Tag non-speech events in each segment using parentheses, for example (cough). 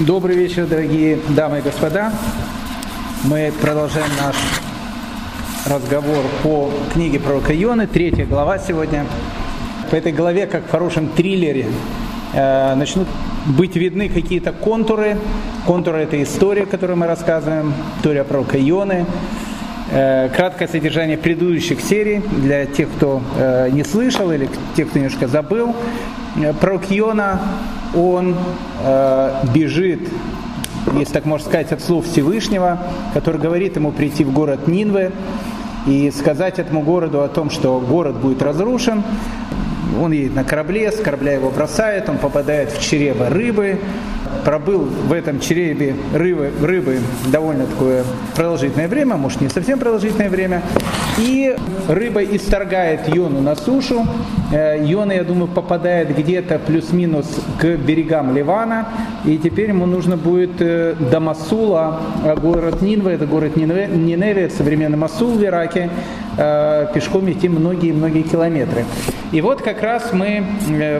Добрый вечер, дорогие дамы и господа. Мы продолжаем наш разговор по книге пророка Ионы, третья глава сегодня. В этой главе, как в хорошем триллере, э, начнут быть видны какие-то контуры. Контуры – это история, которую мы рассказываем, история пророка Ионы. Э, краткое содержание предыдущих серий для тех, кто э, не слышал или тех, кто немножко забыл. Пророк Иона он э, бежит, если так можно сказать, от слов Всевышнего, который говорит ему прийти в город Нинвы и сказать этому городу о том, что город будет разрушен. Он едет на корабле, с корабля его бросает, он попадает в чрево рыбы, пробыл в этом чреве рыбы, рыбы довольно такое продолжительное время, может не совсем продолжительное время, и рыба исторгает Йону на сушу. Э, Йона, я думаю, попадает где-то плюс-минус к берегам Ливана, и теперь ему нужно будет э, до Масула, э, город Нинве, это город Ниневе, современный Масул в Ираке, пешком идти многие-многие километры. И вот как раз мы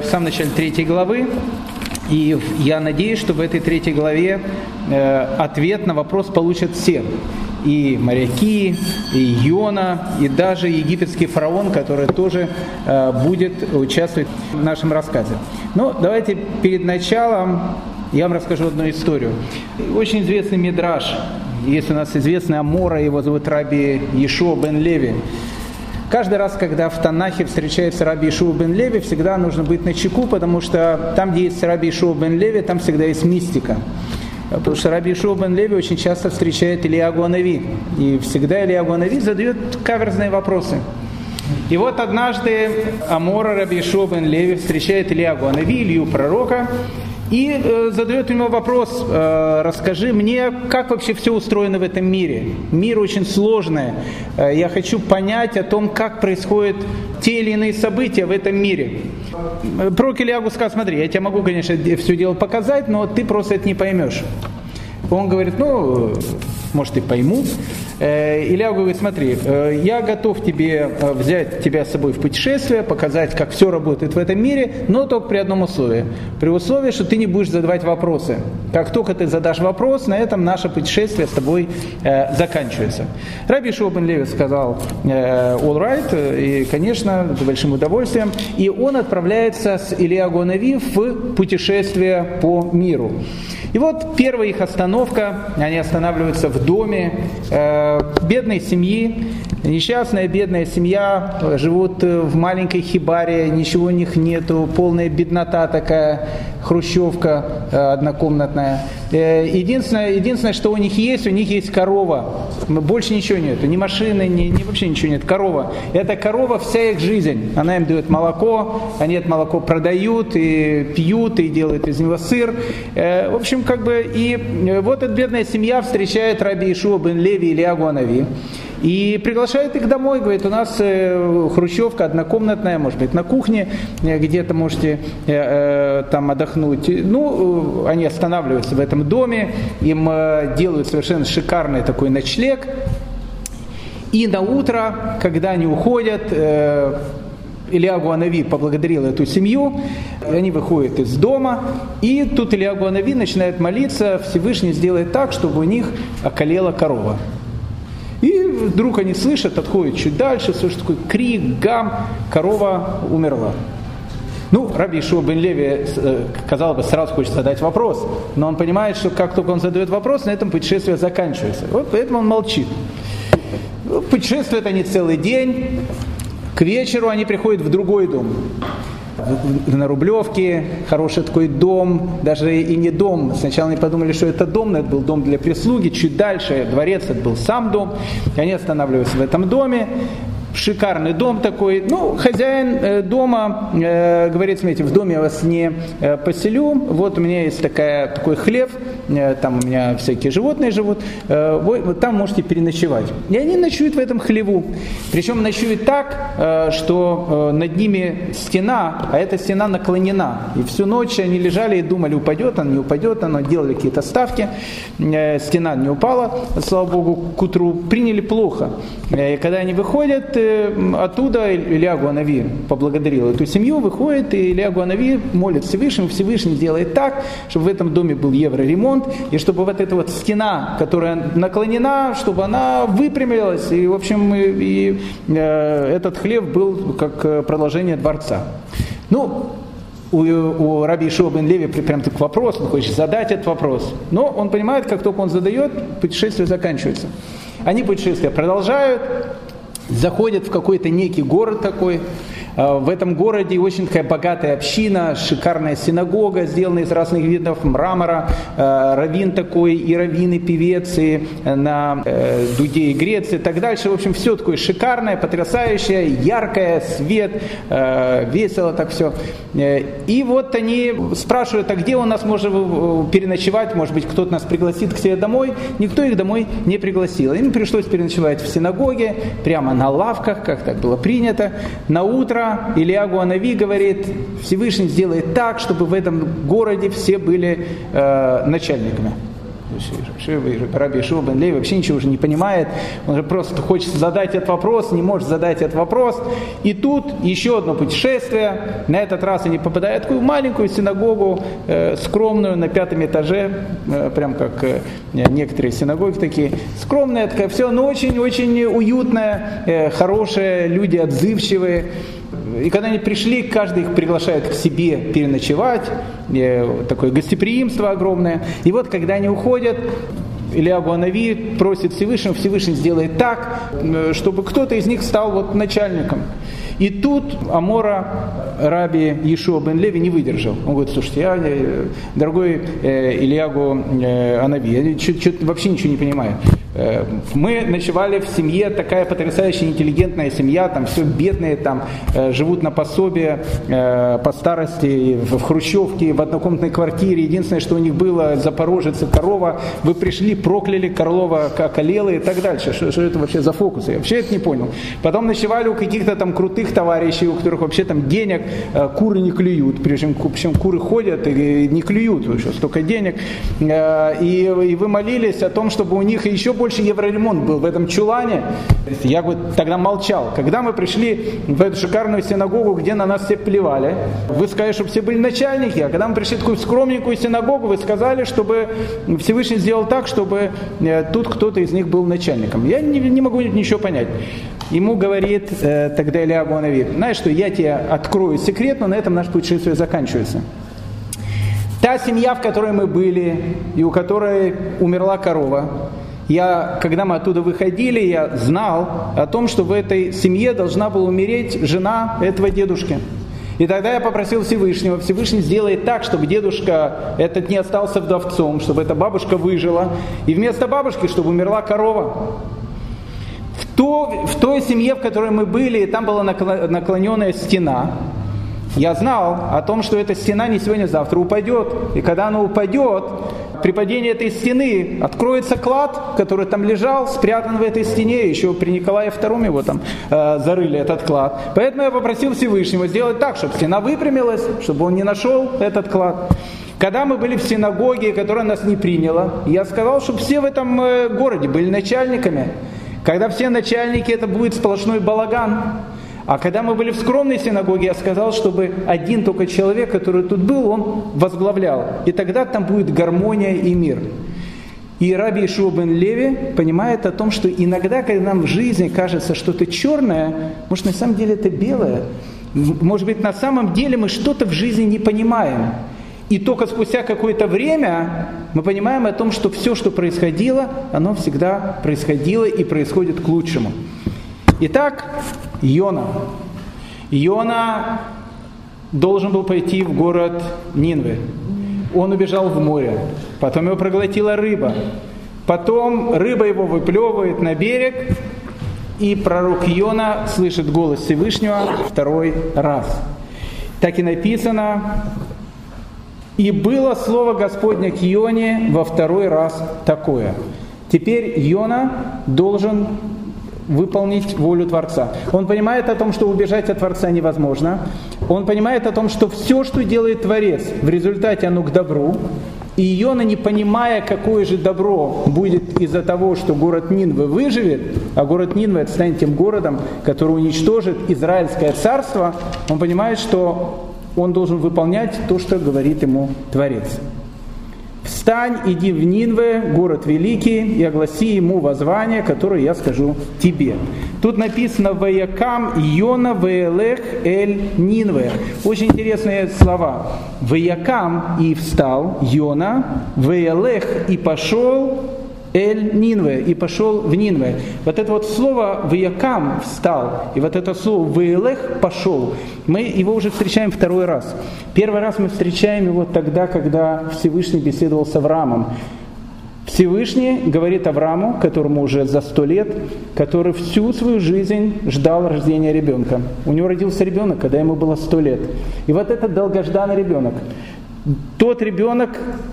в самом начале третьей главы и я надеюсь, что в этой третьей главе э, ответ на вопрос получат все. И моряки, и Йона, и даже египетский фараон, который тоже э, будет участвовать в нашем рассказе. Но давайте перед началом я вам расскажу одну историю. Очень известный мидраж. Есть у нас известный Амора, его зовут Раби Ешо бен Леви. Каждый раз, когда в Танахе встречается Раби Ишуа бен Леви, всегда нужно быть на чеку, потому что там, где есть Раби Ишуа бен Леви, там всегда есть мистика. Потому что Раби Ишуа бен Леви очень часто встречает Ильягу Анави. И всегда Ильягу Анави задает каверзные вопросы. И вот однажды Амора Раби Ишуа бен Леви встречает Ильягу Анави, Илью пророка, и э, задает ему вопрос, э, расскажи мне, как вообще все устроено в этом мире. Мир очень сложный. Э, я хочу понять о том, как происходят те или иные события в этом мире. Пророк Ильягу сказал, смотри, я тебе могу, конечно, все дело показать, но ты просто это не поймешь. Он говорит, ну, может и пойму. Э, Илья говорит, смотри, э, я готов тебе э, взять тебя с собой в путешествие, показать, как все работает в этом мире, но только при одном условии. При условии, что ты не будешь задавать вопросы. Как только ты задашь вопрос, на этом наше путешествие с тобой заканчивается. Раби Шобен Леви сказал all right, и, конечно, с большим удовольствием. И он отправляется с Илья Гонави в путешествие по миру. И вот первая их остановка, они останавливаются в доме бедной семьи, несчастная бедная семья, живут в маленькой хибаре, ничего у них нету, полная беднота такая, хрущевка э, однокомнатная. Э, единственное, единственное, что у них есть, у них есть корова. Больше ничего нет, ни машины, ни, ни вообще ничего нет. Корова. Эта корова вся их жизнь. Она им дает молоко, они это молоко продают и пьют, и делают из него сыр. Э, в общем, как бы, и вот эта бедная семья встречает Раби Ишуа бен Леви или Агуанави. И приглашает их домой, говорит, у нас э, хрущевка однокомнатная, может быть, на кухне, э, где-то можете э, там отдохнуть. Ну, они останавливаются в этом доме, им делают совершенно шикарный такой ночлег. И на утро, когда они уходят, Илья Гуанави поблагодарил эту семью, они выходят из дома, и тут Илья Гуанави начинает молиться, Всевышний сделает так, чтобы у них околела корова. Вдруг они слышат, отходят чуть дальше, слышат такой крик, гам, корова умерла. Ну, Раби Ишуа бен Леви, э, казалось бы, сразу хочет задать вопрос, но он понимает, что как только он задает вопрос, на этом путешествие заканчивается. Вот поэтому он молчит. Ну, путешествуют они целый день, к вечеру они приходят в другой дом на Рублевке, хороший такой дом, даже и не дом. Сначала они подумали, что это дом, но это был дом для прислуги. Чуть дальше дворец, это был сам дом. И они останавливаются в этом доме шикарный дом такой. Ну, хозяин э, дома э, говорит, смотрите, в доме я вас не э, поселю, вот у меня есть такая, такой хлеб, э, там у меня всякие животные живут, э, вы, вот там можете переночевать. И они ночуют в этом хлеву. Причем ночуют так, э, что э, над ними стена, а эта стена наклонена. И всю ночь они лежали и думали, упадет она, не упадет она, делали какие-то ставки, э, стена не упала, слава богу, к утру приняли плохо. И когда они выходят, оттуда Илья Гуанави поблагодарил эту семью, выходит, и Илья Гуанави молит Всевышнему, Всевышний делает так, чтобы в этом доме был евроремонт, и чтобы вот эта вот стена, которая наклонена, чтобы она выпрямилась, и, в общем, и, и э, этот хлеб был как э, продолжение дворца. Ну, у, у Раби Ишуа бен Леви прям такой вопрос, он хочет задать этот вопрос. Но он понимает, как только он задает, путешествие заканчивается. Они путешествие продолжают, заходят в какой-то некий город такой, в этом городе очень такая богатая община, шикарная синагога, сделанная из разных видов мрамора, э, раввин такой, и раввин, и певец, и э, на дуде Греции и так дальше. В общем, все такое шикарное, потрясающее, яркое, свет, весело так все. И вот они спрашивают, а где у нас можно переночевать, может быть, кто-то нас пригласит к себе домой. Никто их домой не пригласил. Им пришлось переночевать в синагоге, прямо на лавках, как так было принято. На утро Илья Гуанави говорит, Всевышний сделает так, чтобы в этом городе все были э, начальниками. Раби Ишуа бен Леви вообще ничего уже не понимает, он же просто хочет задать этот вопрос, не может задать этот вопрос. И тут еще одно путешествие, на этот раз они попадают в такую маленькую синагогу, э, скромную, на пятом этаже, э, прям как э, некоторые синагоги такие, скромная такая, все, но очень-очень уютная, хорошая, люди отзывчивые. И когда они пришли, каждый их приглашает к себе переночевать, такое гостеприимство огромное. И вот, когда они уходят, Илья Гуанави просит Всевышнего, Всевышний сделает так, чтобы кто-то из них стал вот начальником. И тут Амора, раби Ешуа бен Леви, не выдержал. Он говорит, слушайте, я, э, дорогой э, Ильягу э, Анави, я вообще ничего не понимаю. Э, мы ночевали в семье, такая потрясающая интеллигентная семья, там все бедные, там э, живут на пособие э, по старости в хрущевке, в однокомнатной квартире. Единственное, что у них было, запорожец и корова. Вы пришли, прокляли Корлова, как олелы и так дальше. Что, что это вообще за фокусы? Я вообще это не понял. Потом ночевали у каких-то там крутых товарищей, у которых вообще там денег куры не клюют. Причем, причем куры ходят и не клюют, еще столько денег. И, и вы молились о том, чтобы у них еще больше больше евроремонт был в этом чулане. Я бы тогда молчал. Когда мы пришли в эту шикарную синагогу, где на нас все плевали, вы сказали, чтобы все были начальники, а когда мы пришли в такую скромненькую синагогу, вы сказали, чтобы Всевышний сделал так, чтобы э, тут кто-то из них был начальником. Я не, не могу ничего понять. Ему говорит э, тогда Илья Абуанави, знаешь что, я тебе открою секрет, но на этом наше путешествие заканчивается. Та семья, в которой мы были, и у которой умерла корова, я, когда мы оттуда выходили, я знал о том, что в этой семье должна была умереть жена этого дедушки. И тогда я попросил Всевышнего, Всевышний сделает так, чтобы дедушка этот не остался вдовцом, чтобы эта бабушка выжила, и вместо бабушки, чтобы умерла корова. В, то, в той семье, в которой мы были, там была наклоненная стена. Я знал о том, что эта стена не сегодня-завтра упадет. И когда она упадет, при падении этой стены откроется клад, который там лежал, спрятан в этой стене, еще при Николае II его там э, зарыли этот клад. Поэтому я попросил Всевышнего сделать так, чтобы стена выпрямилась, чтобы он не нашел этот клад. Когда мы были в синагоге, которая нас не приняла, я сказал, чтобы все в этом э, городе были начальниками. Когда все начальники, это будет сплошной балаган. А когда мы были в скромной синагоге, я сказал, чтобы один только человек, который тут был, он возглавлял. И тогда там будет гармония и мир. И Раби Ишуа бен Леви понимает о том, что иногда, когда нам в жизни кажется что-то черное, может на самом деле это белое. Может быть, на самом деле мы что-то в жизни не понимаем. И только спустя какое-то время мы понимаем о том, что все, что происходило, оно всегда происходило и происходит к лучшему. Итак, Йона. Йона должен был пойти в город Нинвы. Он убежал в море. Потом его проглотила рыба. Потом рыба его выплевывает на берег, и пророк Йона слышит голос Всевышнего второй раз. Так и написано, и было слово Господня к Йоне во второй раз такое. Теперь Йона должен выполнить волю Творца. Он понимает о том, что убежать от Творца невозможно. Он понимает о том, что все, что делает Творец, в результате оно к добру. И Иона, не понимая, какое же добро будет из-за того, что город Нинвы выживет, а город Нинвы станет тем городом, который уничтожит Израильское царство, он понимает, что он должен выполнять то, что говорит ему Творец. «Встань, иди в Нинве, город великий, и огласи ему воззвание, которое я скажу тебе». Тут написано «Ваякам Йона Веелех Эль Нинве». Очень интересные слова. «Ваякам» и «встал» Йона, «Веелех» и «пошел», Эль Нинве и пошел в Нинве. Вот это вот слово Ваякам встал, и вот это слово Ваелех пошел, мы его уже встречаем второй раз. Первый раз мы встречаем его тогда, когда Всевышний беседовал с Авраамом. Всевышний говорит Аврааму, которому уже за сто лет, который всю свою жизнь ждал рождения ребенка. У него родился ребенок, когда ему было сто лет. И вот этот долгожданный ребенок – тот ребенок,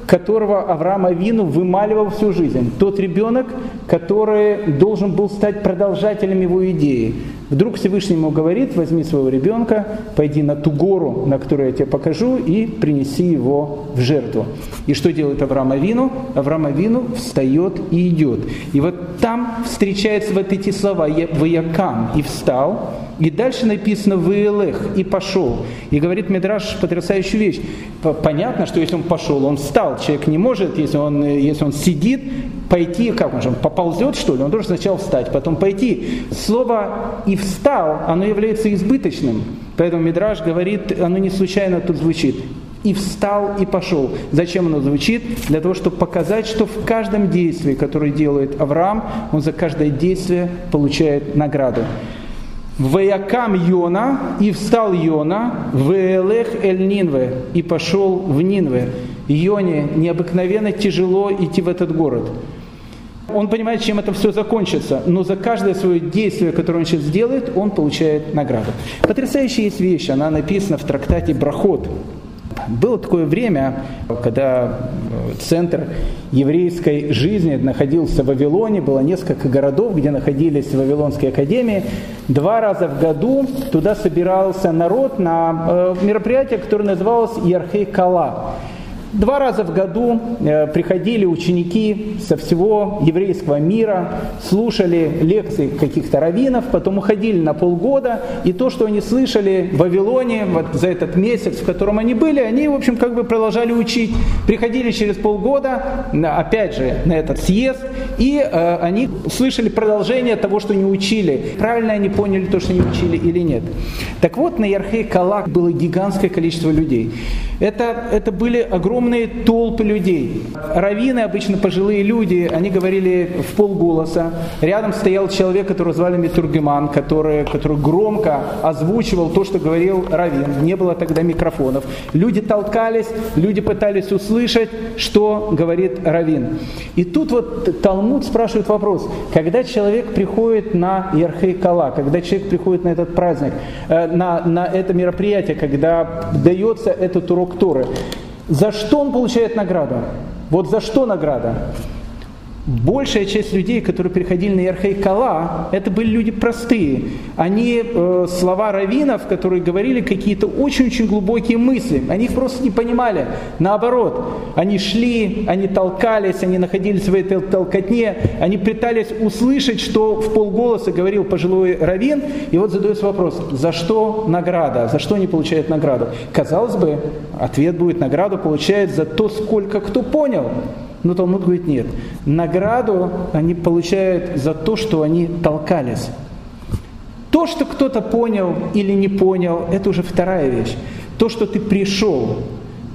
которого Авраам Авину вымаливал всю жизнь. Тот ребенок, который должен был стать продолжателем его идеи. Вдруг Всевышний ему говорит, возьми своего ребенка, пойди на ту гору, на которую я тебе покажу, и принеси его в жертву. И что делает Авраам Авину? Авраам Авину встает и идет. И вот там встречаются вот эти слова «Ваякам» и «встал», и дальше написано «Ваелех» и «пошел». И говорит Медраж потрясающую вещь. Понятно, что если он пошел, он встал. Человек не может, если он, если он сидит, пойти, как он же, поползет что ли, он должен сначала встать, потом пойти. Слово «и встал», оно является избыточным. Поэтому Мидраж говорит, оно не случайно тут звучит. И встал и пошел. Зачем оно звучит? Для того, чтобы показать, что в каждом действии, которое делает Авраам, он за каждое действие получает награду. Ваякам Йона, и встал Йона, в Элех Эль Нинве, и пошел в Нинве. Йоне необыкновенно тяжело идти в этот город. Он понимает, чем это все закончится, но за каждое свое действие, которое он сейчас сделает, он получает награду. Потрясающая есть вещь, она написана в трактате Брахот. Было такое время, когда э, центр еврейской жизни находился в Вавилоне, было несколько городов, где находились Вавилонские академии. Два раза в году туда собирался народ на э, мероприятие, которое называлось Ярхей Кала. Два раза в году э, приходили ученики со всего еврейского мира, слушали лекции каких-то раввинов, потом уходили на полгода, и то, что они слышали в Вавилоне вот за этот месяц, в котором они были, они, в общем, как бы продолжали учить. Приходили через полгода, опять же, на этот съезд, и э, они слышали продолжение того, что не учили. Правильно они поняли то, что не учили или нет. Так вот, на Ярхей Калак было гигантское количество людей. Это, это были огромные толпы людей. Равины, обычно пожилые люди, они говорили в полголоса. Рядом стоял человек, которого звали Митургеман, который, который громко озвучивал то, что говорил Равин. Не было тогда микрофонов. Люди толкались, люди пытались услышать, что говорит Равин. И тут вот Талмуд спрашивает вопрос, когда человек приходит на Ярхей Кала, когда человек приходит на этот праздник, э, на, на это мероприятие, когда дается этот урок Торы. За что он получает награду? Вот за что награда? Большая часть людей, которые приходили на Ярхей Кала, это были люди простые. Они э, слова раввинов, которые говорили какие-то очень-очень глубокие мысли, они их просто не понимали. Наоборот, они шли, они толкались, они находились в этой толкотне, они пытались услышать, что в полголоса говорил пожилой раввин, и вот задается вопрос, за что награда, за что они получают награду? Казалось бы, ответ будет, награду получает за то, сколько кто понял. Но Талмуд говорит, нет. Награду они получают за то, что они толкались. То, что кто-то понял или не понял, это уже вторая вещь. То, что ты пришел,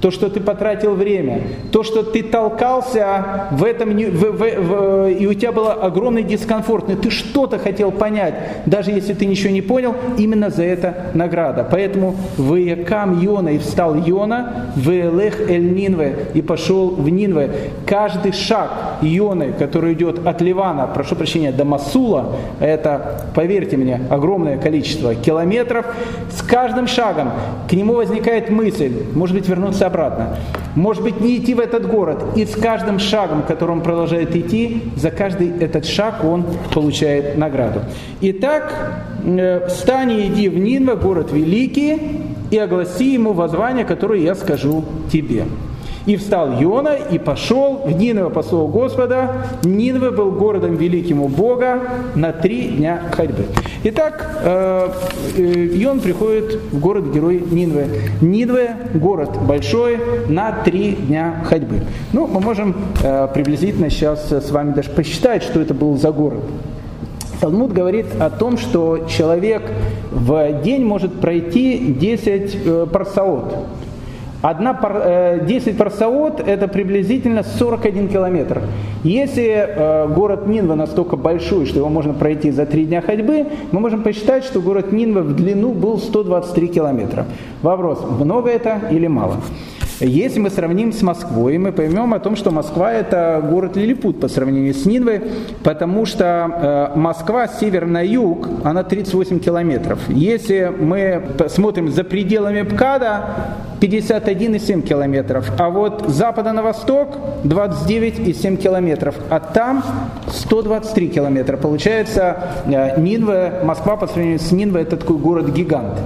то, что ты потратил время, то, что ты толкался в этом, в, в, в, и у тебя был огромный дискомфорт, но ты что-то хотел понять, даже если ты ничего не понял, именно за это награда. Поэтому «Ваякам Йона» и встал Йона, «Ваэлех эль Нинве» и пошел в Нинве. Каждый шаг Йоны, который идет от Ливана, прошу прощения, до Масула, это, поверьте мне, огромное количество километров, с каждым шагом к нему возникает мысль, может быть, вернуться обратно. Может быть, не идти в этот город. И с каждым шагом, которым он продолжает идти, за каждый этот шаг он получает награду. Итак, э, встань и иди в Нинва, город великий, и огласи ему воззвание, которое я скажу тебе. И встал Иона и пошел в Нинве по Господа. Нинве был городом великим у Бога на три дня ходьбы. Итак, э, э, Ион приходит в город-герой Нинве. Нинве – город большой на три дня ходьбы. Ну, мы можем э, приблизительно сейчас с вами даже посчитать, что это был за город. Талмуд говорит о том, что человек в день может пройти 10 э, парсаот. Одна, 10 э, парсаот – это приблизительно 41 километр. Если э, город Нинва настолько большой, что его можно пройти за три дня ходьбы, мы можем посчитать, что город Нинва в длину был 123 километра. Вопрос, много это или мало? Если мы сравним с Москвой, мы поймем о том, что Москва это город Лилипут по сравнению с Нинвой, потому что э, Москва с севера на юг, она 38 километров. Если мы смотрим за пределами ПКАДа, 51,7 километров, а вот с запада на восток 29,7 километров, а там 123 километра. Получается, э, Нинва, Москва по сравнению с Нинвой это такой город-гигант.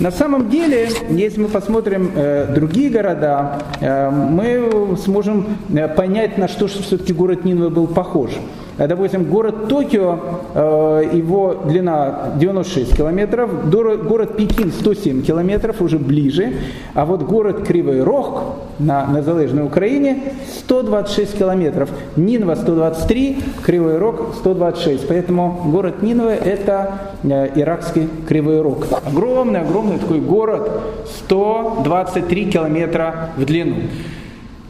На самом деле, если мы посмотрим э, другие города, э, мы сможем э, понять, на что же все-таки город Нинвы был похож. Э, допустим, город Токио, э, его длина 96 километров, город Пекин 107 километров, уже ближе, а вот город Кривой Рог на Незалежной Украине 126 километров, Нинва 123, Кривой Рог 126, поэтому город Нинва это э, иракский Кривой Рог. Огромный, огромный такой город, 123 километра в длину.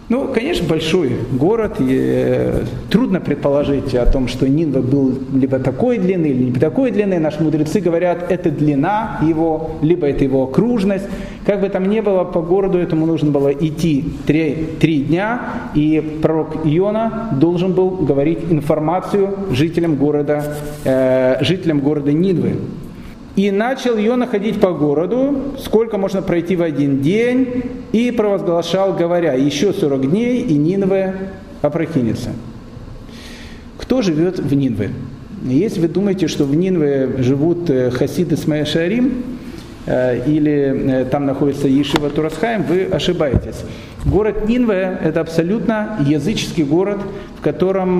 Ну, конечно, большой город. И, э, трудно предположить о том, что Нинва был либо такой длины, или не такой длины. Наши мудрецы говорят, это длина его, либо это его окружность. Как бы там ни было, по городу этому нужно было идти три, три дня, и пророк Иона должен был говорить информацию жителям города, э, жителям города Нинвы. И начал ее находить по городу, сколько можно пройти в один день, и провозглашал, говоря, еще 40 дней, и Нинве опрокинется. Кто живет в Нинве? Если вы думаете, что в Нинве живут э, хасиды с Шарим, э, или э, там находится Ешива Турасхайм, вы ошибаетесь. Город Нинве – это абсолютно языческий город, в котором,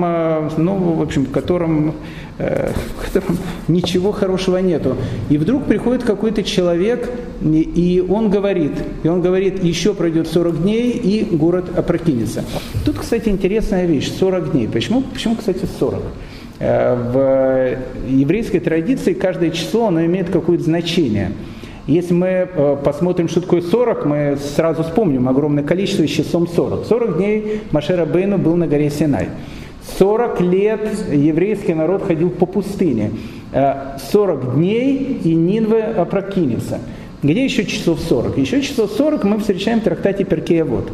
ну, в общем, в котором Э, (laughs) в котором ничего хорошего нету. И вдруг приходит какой-то человек, и он говорит, и он говорит, еще пройдет 40 дней, и город опрокинется. Тут, кстати, интересная вещь, 40 дней. Почему, почему кстати, 40? Э, в еврейской традиции каждое число, оно имеет какое-то значение. Если мы э, посмотрим, что такое 40, мы сразу вспомним огромное количество с числом 40. 40 дней Машера Бейну был на горе Синай. 40 лет еврейский народ ходил по пустыне. 40 э, дней и Нинве опрокинется. Где еще число 40? Еще число 40 мы встречаем в трактате Перкея Вот.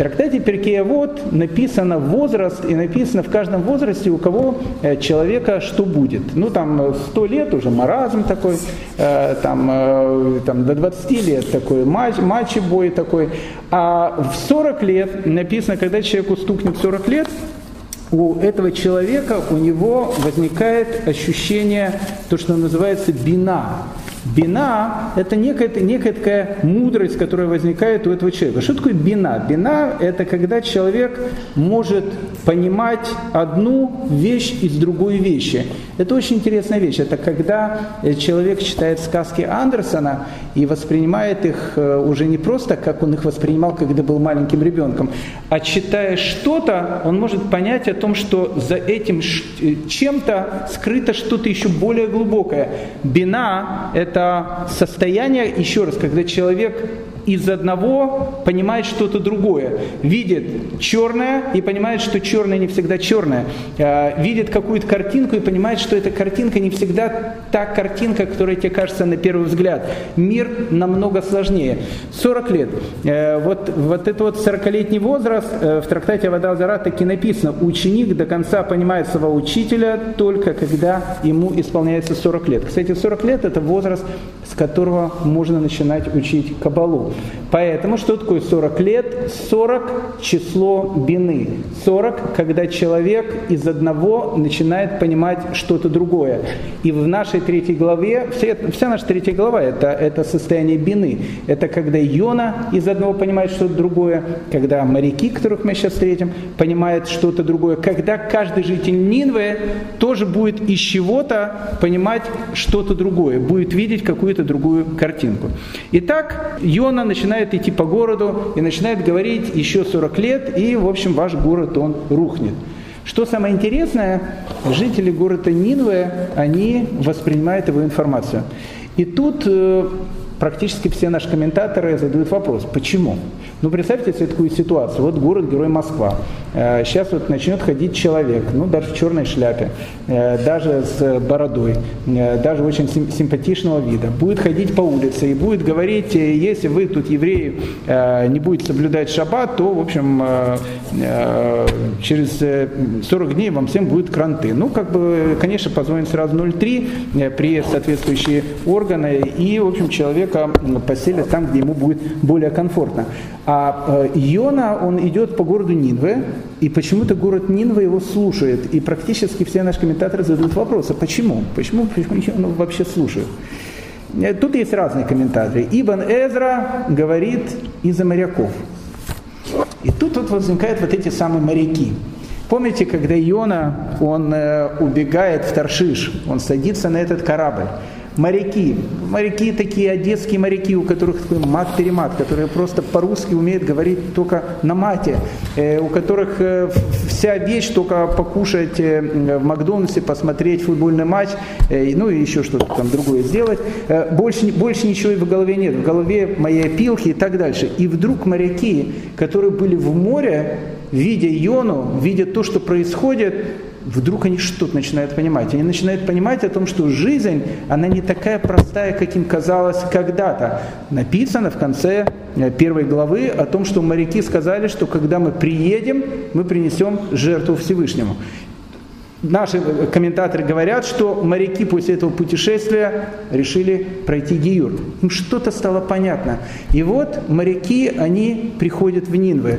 Трактате Перкея Вот написано возраст, и написано в каждом возрасте, у кого э, человека что будет. Ну, там 100 лет уже маразм такой, э, там, там до 20 лет такой матч, матчи бой такой. А в 40 лет написано, когда человеку стукнет 40 лет, у этого человека, у него возникает ощущение, то, что называется бина. Бина – это некая, некая такая мудрость, которая возникает у этого человека. Что такое бина? Бина – это когда человек может понимать одну вещь из другой вещи. Это очень интересная вещь. Это когда человек читает сказки Андерсона и воспринимает их э, уже не просто, как он их воспринимал, когда был маленьким ребенком, а читая что-то, он может понять о том, что за этим э, чем-то скрыто что-то еще более глубокое. Бина – это это состояние, еще раз, когда человек из одного понимает что-то другое. Видит черное и понимает, что черное не всегда черное. А, видит какую-то картинку и понимает, что эта картинка не всегда та картинка, которая тебе кажется на первый взгляд. Мир намного сложнее. 40 лет. Э, вот, вот этот вот 40-летний возраст э, в трактате «Вода Зара» таки написано. Ученик до конца понимает своего учителя только когда ему исполняется 40 лет. Кстати, 40 лет – это возраст, с которого можно начинать учить Кабалу. Поэтому что такое 40 лет? 40 число бины. 40, когда человек из одного начинает понимать что-то другое. И в нашей третьей главе, вся, наша третья глава это, это состояние бины. Это когда Йона из одного понимает что-то другое, когда моряки, которых мы сейчас встретим, понимают что-то другое, когда каждый житель Нинвы тоже будет из чего-то понимать что-то другое, будет видеть какую-то другую картинку. Итак, Йона начинает идти по городу и начинает говорить еще 40 лет, и, в общем, ваш город, он рухнет. Что самое интересное, жители города Нинвы, они воспринимают его информацию. И тут э, практически все наши комментаторы задают вопрос, почему? Ну, представьте себе такую ситуацию. Вот город-герой Москва. Сейчас э, вот начнет ходить человек, ну, даже в черной шляпе, э, даже с бородой, э, даже очень симпатичного вида. Будет ходить по улице и будет говорить, если вы тут, евреи, не будете соблюдать шаббат, то, в общем, через 40 дней вам всем будут кранты. Ну, как бы, конечно, позвонит сразу 03, приезд соответствующие органы, и, в общем, человека поселят там, где ему будет более комфортно. А Иона, он идет по городу Нинве, и почему-то город Нинва его слушает. И практически все наши комментаторы задают вопрос, а почему? Почему, почему он вообще слушает? Э, тут есть разные комментаторы. Ибн Эзра говорит из-за моряков. И тут вот возникают вот эти самые моряки. Помните, когда Иона, он э, убегает в Таршиш, он садится на этот корабль моряки. Моряки такие, одесские моряки, у которых такой мат-перемат, которые просто по-русски умеют говорить только на мате, э, у которых э, вся вещь только покушать э, в Макдональдсе, посмотреть футбольный матч, э, ну и еще что-то там другое сделать. Э, больше, больше ничего в голове нет. В голове мои опилки и так дальше. И вдруг моряки, которые были в море, видя Йону, видя то, что происходит, вдруг они что-то начинают понимать. Они начинают понимать о том, что жизнь, она не такая простая, каким казалось когда-то. Написано в конце э, первой главы о том, что моряки сказали, что когда мы приедем, мы принесем жертву Всевышнему. Наши э, комментаторы говорят, что моряки после этого путешествия решили пройти Гиюр. Им что-то стало понятно. И вот моряки, они приходят в Нинвы.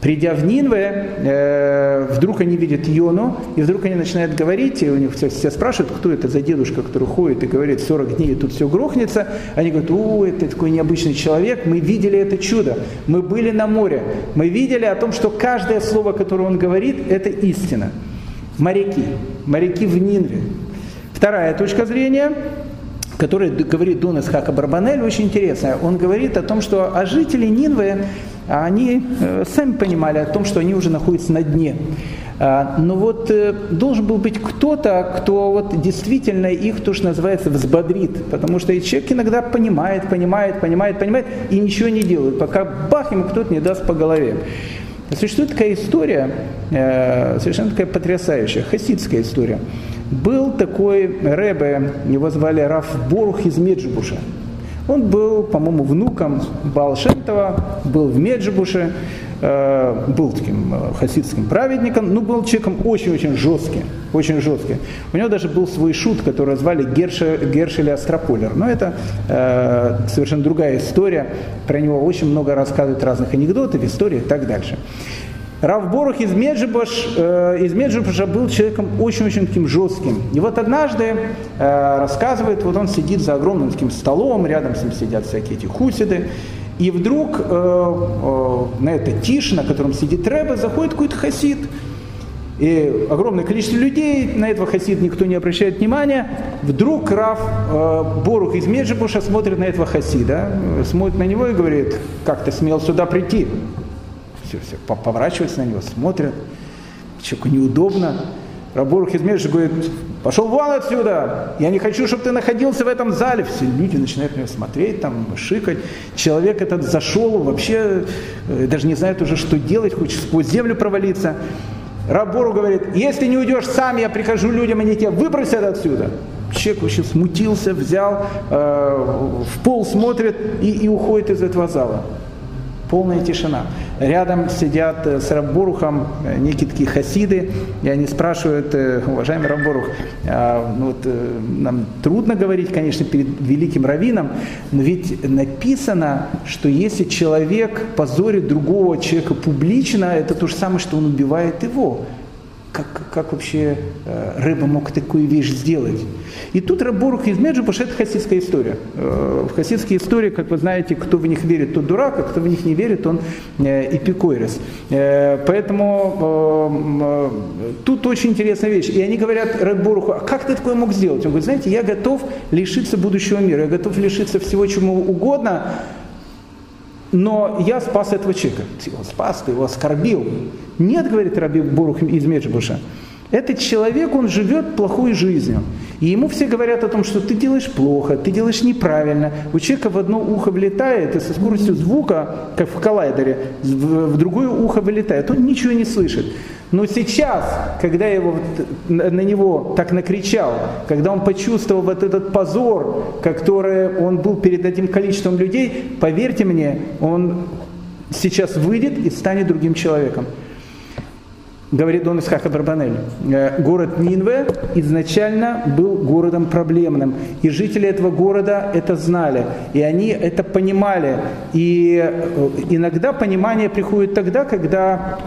Придя в Нинве, э, вдруг они видят Йону, и вдруг они начинают говорить, и у них все, все спрашивают, кто это за дедушка, который ходит и говорит, 40 дней и тут все грохнется. Они говорят, о, это такой необычный человек, мы видели это чудо, мы были на море, мы видели о том, что каждое слово, которое он говорит, это истина. Моряки, моряки в Нинве. Вторая точка зрения, которая говорит Дон Исхака Барбанель, очень интересная. Он говорит о том, что а жители Нинвы а они э, сами понимали о том, что они уже находятся на дне. А, но вот э, должен был быть кто-то, кто вот действительно их, то, называется, взбодрит. Потому что человек иногда понимает, понимает, понимает, понимает и ничего не делает, пока бах, ему кто-то не даст по голове. Существует такая история, э, совершенно такая потрясающая, хасидская история. Был такой рэбе, его звали Раф Борух из Меджибуша. Он был, по-моему, внуком Балшемтова, был в Меджибуше, э, был таким э, хасидским праведником, но был человеком очень-очень жестким, очень жестким. У него даже был свой шут, который звали Герша, Гершеля Астрополер. Но это э, совершенно другая история. Про него очень много рассказывают разных анекдотов, историй и так дальше. Рав Борух из, Меджибаш, э, из Меджибаша был человеком очень-очень таким жестким. И вот однажды э, рассказывает, вот он сидит за огромным таким столом, рядом с ним сидят всякие эти хусиды, и вдруг э, э, на это тише, на котором сидит Рэбе, заходит какой-то хасид. И огромное количество людей, на этого хасид никто не обращает внимания. Вдруг Рав э, Борух из Меджибуша смотрит на этого хасида, смотрит на него и говорит, как ты смел сюда прийти? Все, все, поворачиваются на него, смотрят, человеку неудобно. Рабурух Измеш говорит, пошел вон отсюда, я не хочу, чтобы ты находился в этом зале. Все люди начинают на него смотреть, там, шикать. Человек этот зашел, вообще э, даже не знает уже, что делать, хочет сквозь землю провалиться. Рабору говорит, если не уйдешь сам, я прихожу людям, они тебя выбросят отсюда. Человек вообще смутился, взял, э, в пол смотрит и, и уходит из этого зала. Полная тишина. Рядом сидят с Раббурухом некие такие хасиды, и они спрашивают, уважаемый Раббурух, а, ну вот, нам трудно говорить, конечно, перед великим раввином, но ведь написано, что если человек позорит другого человека публично, это то же самое, что он убивает его как, как вообще э, рыба мог такую вещь сделать. И тут Раборух из Меджибуша – это хасидская история. Э, в хасидской истории, как вы знаете, кто в них верит, тот дурак, а кто в них не верит, он э, эпикойрес. Э, поэтому э, тут очень интересная вещь. И они говорят Раборуху, а как ты такое мог сделать? Он говорит, знаете, я готов лишиться будущего мира, я готов лишиться всего, чему угодно, но я спас этого человека. Спас, ты его оскорбил. Нет, говорит Раби Бурух из Меджбуша. Этот человек, он живет плохой жизнью. И ему все говорят о том, что ты делаешь плохо, ты делаешь неправильно. У человека в одно ухо влетает, и со скоростью звука, как в коллайдере, в другое ухо вылетает. Он ничего не слышит. Но сейчас, когда его, на него так накричал, когда он почувствовал вот этот позор, который он был перед этим количеством людей, поверьте мне, он сейчас выйдет и станет другим человеком. Говорит Дон Исхака Барбанель, «Э, город Нинве изначально был городом проблемным, и жители этого города это знали, и они это понимали. И э, иногда понимание приходит тогда, когда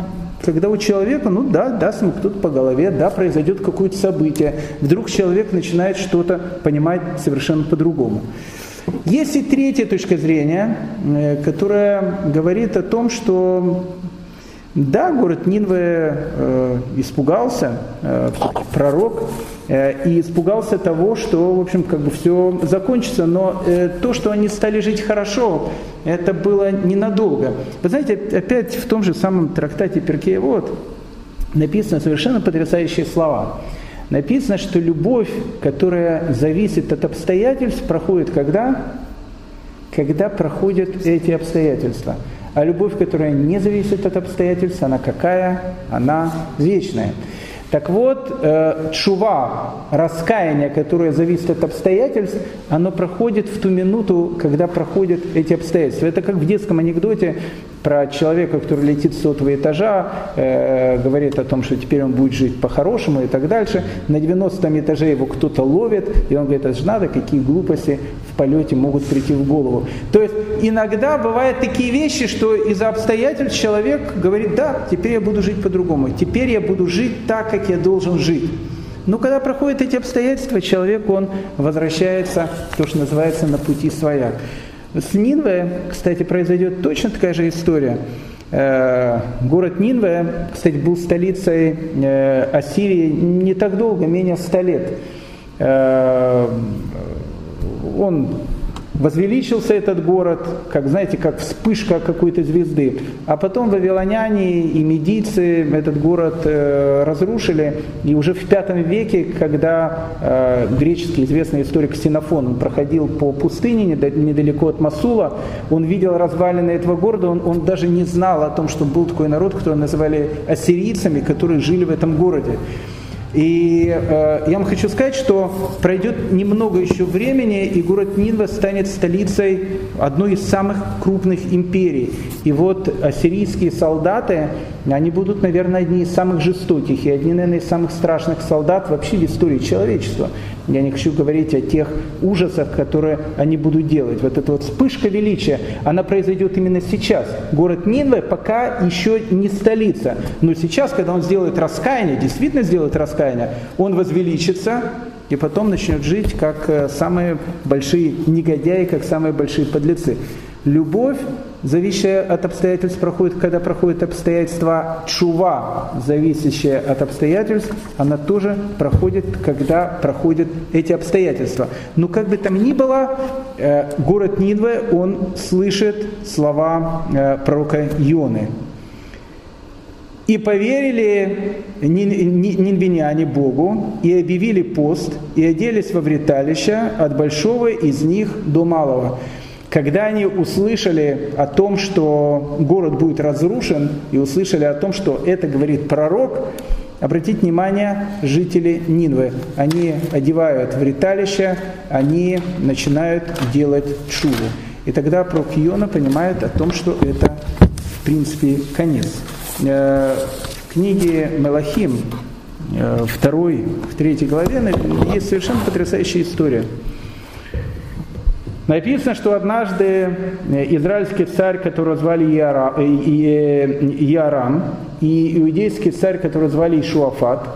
когда у человека, ну да, даст ему кто-то по голове, да, произойдет какое-то событие. Вдруг человек начинает что-то понимать совершенно по-другому. Есть и третья точка зрения, э, которая говорит о том, что да, город Нинве э, испугался, э, пророк, и испугался того, что, в общем, как бы все закончится, но э, то, что они стали жить хорошо, это было ненадолго. Вы знаете, опять в том же самом трактате Перкея вот написано совершенно потрясающие слова. Написано, что любовь, которая зависит от обстоятельств, проходит когда? Когда проходят эти обстоятельства. А любовь, которая не зависит от обстоятельств, она какая? Она вечная. Так вот, э, чува, раскаяние, которое зависит от обстоятельств, оно проходит в ту минуту, когда проходят эти обстоятельства. Это как в детском анекдоте про человека, который летит с сотого этажа, э, говорит о том, что теперь он будет жить по-хорошему и так дальше. На 90 этаже его кто-то ловит, и он говорит, это же надо, какие глупости в полете могут прийти в голову. То есть иногда бывают такие вещи, что из-за обстоятельств человек говорит, да, теперь я буду жить по-другому, теперь я буду жить так, как я должен жить. Но когда проходят эти обстоятельства, человек, он возвращается, то, что называется, на пути своя. С Нинве, кстати, произойдет точно такая же история. Э, город Нинве, кстати, был столицей э, Ассирии не так долго, менее 100 лет. Э, он Возвеличился этот город, как, знаете, как вспышка какой-то звезды. А потом вавилоняне и медийцы этот город э, разрушили. И уже в V веке, когда э, греческий известный историк Ксенофон он проходил по пустыне недалеко от Масула, он видел развалины этого города, он, он даже не знал о том, что был такой народ, который называли ассирийцами, которые жили в этом городе. И э, я вам хочу сказать, что пройдет немного еще времени, и город Нинва станет столицей одной из самых крупных империй. И вот ассирийские солдаты, они будут, наверное, одни из самых жестоких и одни, наверное, из самых страшных солдат вообще в истории человечества. Я не хочу говорить о тех ужасах, которые они будут делать. Вот эта вот вспышка величия, она произойдет именно сейчас. Город Нинве пока еще не столица. Но сейчас, когда он сделает раскаяние, действительно сделает раскаяние, он возвеличится, и потом начнет жить как э, самые большие негодяи, как самые большие подлецы. Любовь, зависящая от обстоятельств, проходит, когда проходят обстоятельства чува, зависящая от обстоятельств, она тоже проходит, когда проходят эти обстоятельства. Но как бы там ни было, э, город Нинве, он слышит слова э, пророка Ионы. И поверили нинвиняне Богу, и объявили пост, и оделись во вреталище от большого из них до малого. Когда они услышали о том, что город будет разрушен, и услышали о том, что это говорит пророк, обратите внимание, жители Нинвы, они одевают в риталище, они начинают делать чуву. И тогда пророк Иона понимает о том, что это в принципе, конец. Э, в книге Мелахим, э, второй, в третьей главе, есть совершенно потрясающая история. Написано, что однажды израильский царь, которого звали Иарам, и иудейский царь, которого звали Ишуафат,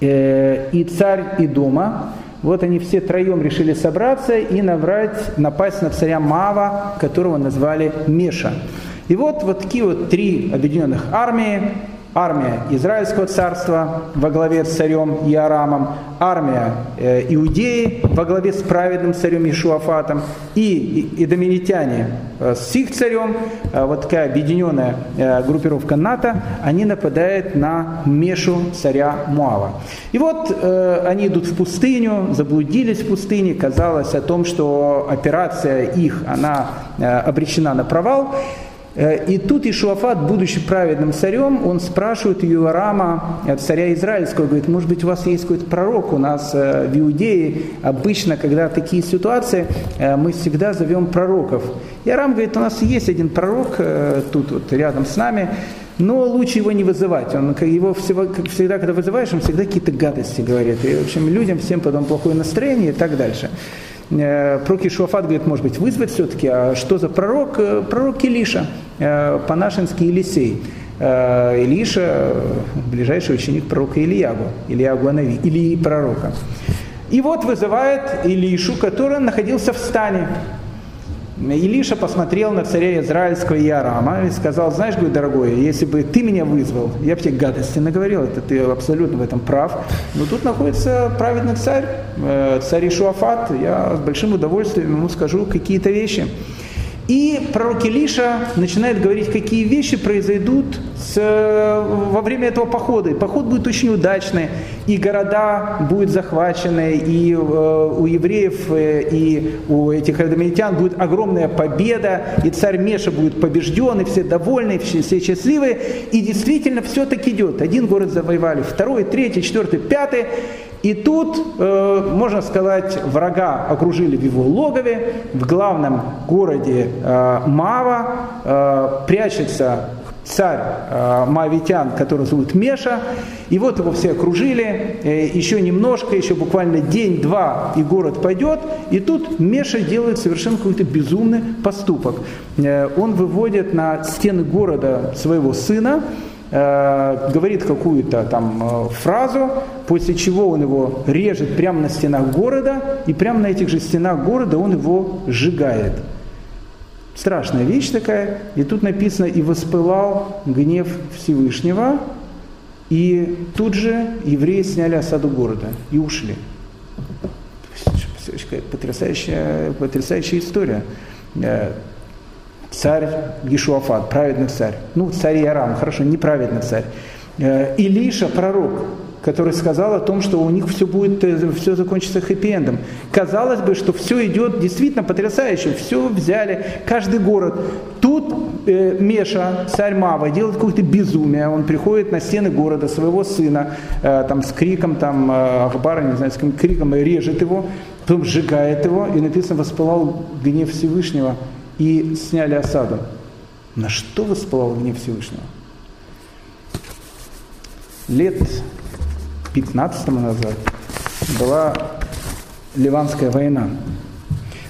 и царь Идома, вот они все троем решили собраться и наврать, напасть на царя Мава, которого назвали Меша. И вот, вот такие вот три объединенных армии, армия Израильского царства во главе с царем Иорамом, армия э, Иудеи во главе с праведным царем Ишуафатом и, и, и доминитяне э, с их царем, э, вот такая объединенная э, группировка НАТО, они нападают на Мешу царя Муава. И вот э, они идут в пустыню, заблудились в пустыне, казалось о том, что операция их, она э, обречена на провал. Э, и тут Ишуафат, будучи праведным царем, он спрашивает Юарама, э, царя израильского, говорит, может быть, у вас есть какой-то пророк, у нас э, в Иудее обычно, когда такие ситуации, мы всегда зовем пророков. Иорам говорит, у нас есть один пророк тут вот рядом с нами, но лучше его не вызывать. Он его всего, всегда, когда вызываешь, он всегда какие-то гадости говорит. И, в общем, людям всем потом плохое настроение и так дальше. Пророк Ишуафат говорит, может быть, вызвать все-таки, а что за пророк? Пророк Илиша, э, по-нашенски Елисей. Илиша, ближайший ученик пророка Ильягу, Ильягу Анави, или пророка. И вот вызывает Илишу, который находился в стане. Илиша посмотрел на царя Израильского Иорама и сказал, знаешь, говорю, дорогой, если бы ты меня вызвал, я бы тебе гадости наговорил, это ты абсолютно в этом прав. Но тут находится праведный царь, э, царь Ишуафат, я с большим удовольствием ему скажу какие-то вещи. И пророк Илиша начинает говорить, какие вещи произойдут с, во время этого похода. И поход будет очень удачный, и города будут захвачены, и э, у евреев, э, и у этих адамитян будет огромная победа, и царь Меша будет побежден, и все довольны, все, все счастливы. И действительно все так идет. Один город завоевали, второй, третий, четвертый, пятый. И тут, э, можно сказать, врага окружили в его логове, в главном городе э, Мава э, прячется царь Моавитян, который зовут Меша. И вот его все окружили, еще немножко, еще буквально день-два, и город пойдет. И тут Меша делает совершенно какой-то безумный поступок. Он выводит на стены города своего сына, Э, говорит какую-то там э, фразу, после чего он его режет прямо на стенах города, и прямо на этих же стенах города он его сжигает. Страшная вещь такая. И тут написано, и воспылал гнев Всевышнего, и тут же евреи сняли осаду города и ушли. Потрясающая, потрясающая история. Царь Ешуафат, праведный царь. Ну, царь Иорам, хорошо, неправедный царь. Э, Илиша, пророк, который сказал о том, что у них все будет, э, все закончится хэппи-эндом. Казалось бы, что все идет действительно потрясающе, все взяли, каждый город. Тут э, Меша, царь Мава, делает какое-то безумие, он приходит на стены города своего сына, э, там с криком, там э, Ахбара, не знаю, с каким криком, режет его, потом сжигает его, и написано, воспылал гнев Всевышнего – и сняли осаду. На что воспылал гнев Всевышнего? Лет 15 назад была Ливанская война.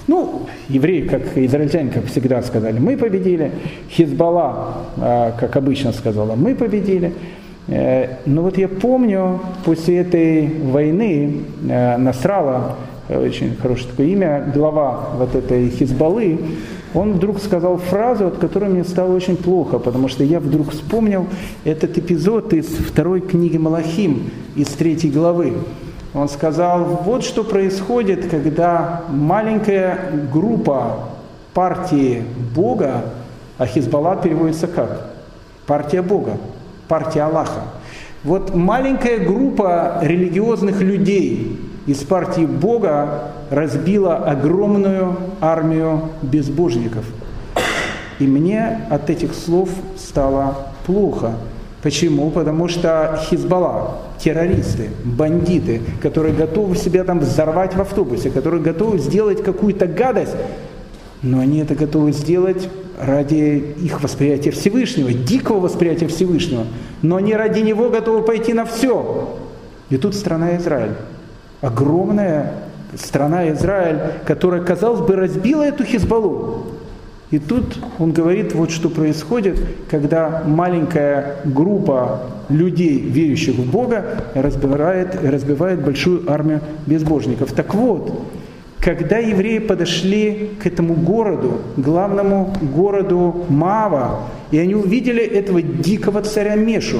Ну, евреи, как израильтяне, как всегда сказали, мы победили. Хизбалла, а, как обычно сказала, мы победили. Э, но вот я помню, после этой войны э, Насрала, очень хорошее такое имя, глава вот этой Хизбаллы, он вдруг сказал фразу, от которой мне стало очень плохо, потому что я вдруг вспомнил этот эпизод из второй книги Малахим, из третьей главы. Он сказал, вот что происходит, когда маленькая группа партии Бога, а Хизбалла переводится как? Партия Бога, партия Аллаха. Вот маленькая группа религиозных людей из партии Бога разбила огромную армию безбожников. И мне от этих слов стало плохо. Почему? Потому что Хизбалла, террористы, бандиты, которые готовы себя там взорвать в автобусе, которые готовы сделать какую-то гадость, но они это готовы сделать ради их восприятия Всевышнего, дикого восприятия Всевышнего, но они ради него готовы пойти на все. И тут страна Израиль. Огромная страна Израиль, которая, казалось бы, разбила эту Хизбаллу. И тут он говорит, вот что происходит, когда маленькая группа людей, верующих в Бога, разбивает, разбивает большую армию безбожников. Так вот, когда евреи подошли к этому городу, главному городу Мава, и они увидели этого дикого царя Мешу,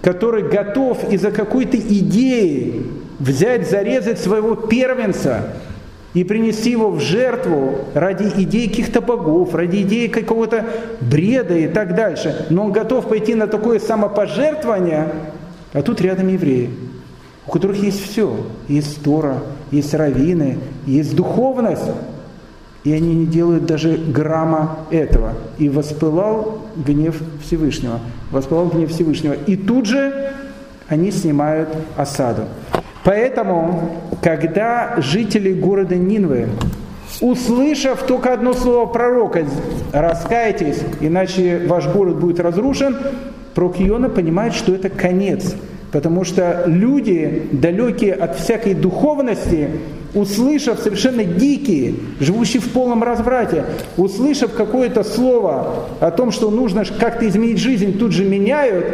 который готов из-за какой-то идеи взять, зарезать своего первенца и принести его в жертву ради идеи каких-то богов, ради идеи какого-то бреда и так дальше. Но он готов пойти на такое самопожертвование, а тут рядом евреи – у которых есть все. Есть Тора, есть раввины, есть духовность. И они не делают даже грамма этого. И воспылал гнев Всевышнего. Воспылал гнев Всевышнего. И тут же они снимают осаду. Поэтому, когда жители города Нинвы, услышав только одно слово пророка, раскайтесь, иначе ваш город будет разрушен, пророк Иона понимает, что это конец – Потому что люди, далекие от всякой духовности, услышав совершенно дикие, живущие в полном разврате, услышав какое-то слово о том, что нужно как-то изменить жизнь, тут же меняют,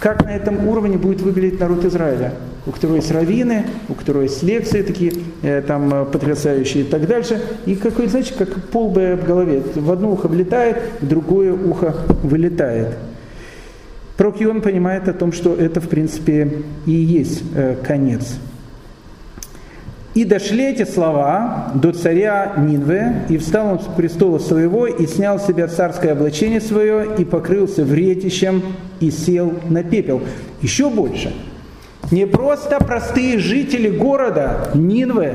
как на этом уровне будет выглядеть народ Израиля, у которого есть раввины, у которого есть лекции такие э, там э, потрясающие и так дальше, и какой, знаете, как полбы в голове, в одно ухо влетает, в другое ухо вылетает. Пророк Ион понимает о том, что это, в принципе, и есть э, конец. «И дошли эти слова до царя Нинве, и встал он с престола своего, и снял с себя царское облачение свое, и покрылся вретищем, и сел на пепел». Еще больше – не просто простые жители города Нинвы,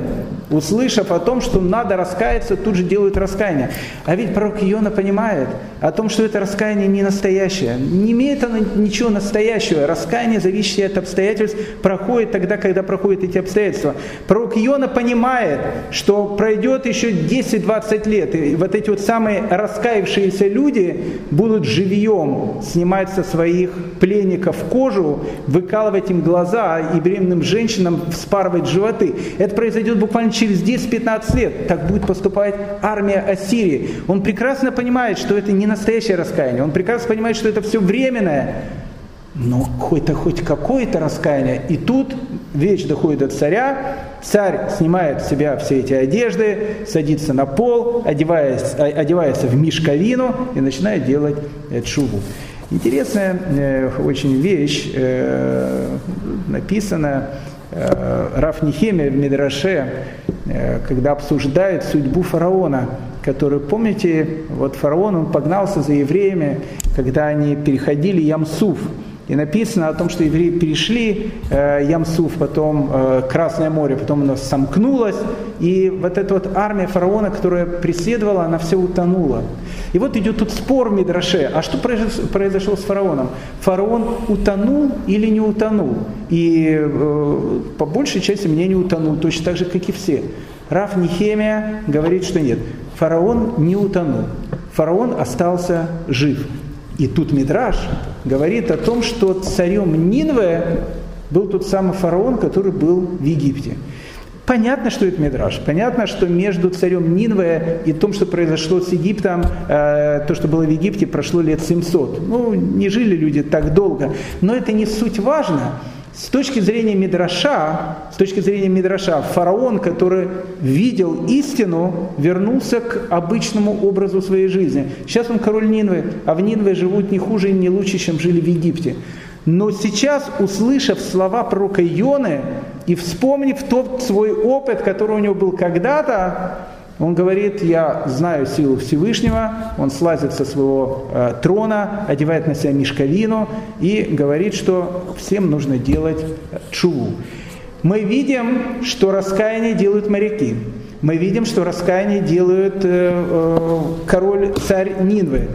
услышав о том, что надо раскаяться, тут же делают раскаяние. А ведь пророк Иона понимает о том, что это раскаяние не настоящее. Не имеет оно ничего настоящего. Раскаяние, зависящее от обстоятельств, проходит тогда, когда проходят эти обстоятельства. Пророк Иона понимает, что пройдет еще 10-20 лет, и вот эти вот самые раскаявшиеся люди будут живьем снимать со своих пленников кожу, выкалывать им глаза, глаза и беременным женщинам вспарывать животы. Это произойдет буквально через 10-15 лет. Так будет поступать армия Ассирии. Он прекрасно понимает, что это не настоящее раскаяние. Он прекрасно понимает, что это все временное. Но хоть-то хоть какое-то раскаяние. И тут вещь доходит до царя, царь снимает с себя все эти одежды, садится на пол, одевается, одевается в мешковину и начинает делать шубу. Интересная э, очень вещь э, написана Раф Нехемия в Медраше, э, когда обсуждает судьбу фараона, который, помните, вот фараон, он погнался за евреями, когда они переходили Ямсуф, и написано о том, что евреи перешли э, Ямсуф, потом э, Красное море, потом оно сомкнулось. И вот эта вот армия фараона, которая преследовала, она все утонула. И вот идет тут спор в Мидраше. А что произошло с фараоном? Фараон утонул или не утонул? И э, по большей части мне не утонул, точно так же, как и все. Раф Нехемия говорит, что нет. Фараон не утонул. Фараон остался жив. И тут Мидраш говорит о том, что царем Нинве был тот самый фараон, который был в Египте. Понятно, что это Мидраш. Понятно, что между царем Нинве и том, что произошло с Египтом, э, то, что было в Египте, прошло лет 700. Ну, не жили люди так долго. Но это не суть важно. С точки зрения Мидраша, с точки зрения Мидраша, фараон, который видел истину, вернулся к обычному образу своей жизни. Сейчас он король Нинвы, а в Нинве живут не хуже и не лучше, чем жили в Египте. Но сейчас, услышав слова пророка Ионы и вспомнив тот свой опыт, который у него был когда-то, он говорит, я знаю силу Всевышнего, он слазит со своего э, трона, одевает на себя мешковину и говорит, что всем нужно делать чуву. Мы видим, что раскаяние делают моряки. Мы видим, что раскаяние делают э, э, король, царь Нинвы.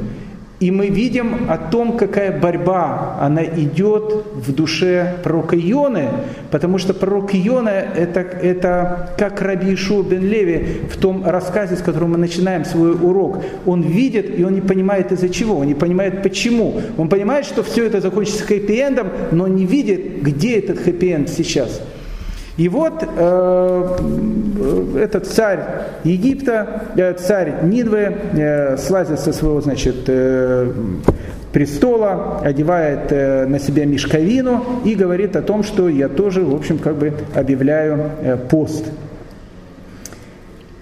И мы видим о том, какая борьба, она идет в душе пророка Ионы, потому что пророк Иона это, это как Раби Ишуа бен Леви в том рассказе, с которого мы начинаем свой урок. Он видит, и он не понимает из-за чего, он не понимает почему. Он понимает, что все это закончится хэппи-эндом, но не видит, где этот хэппи-энд сейчас. И вот э, этот царь Египта, э, царь Нидвы, э, слазит со своего, значит, э, престола, одевает э, на себя мешковину и говорит о том, что я тоже, в общем, как бы объявляю э, пост.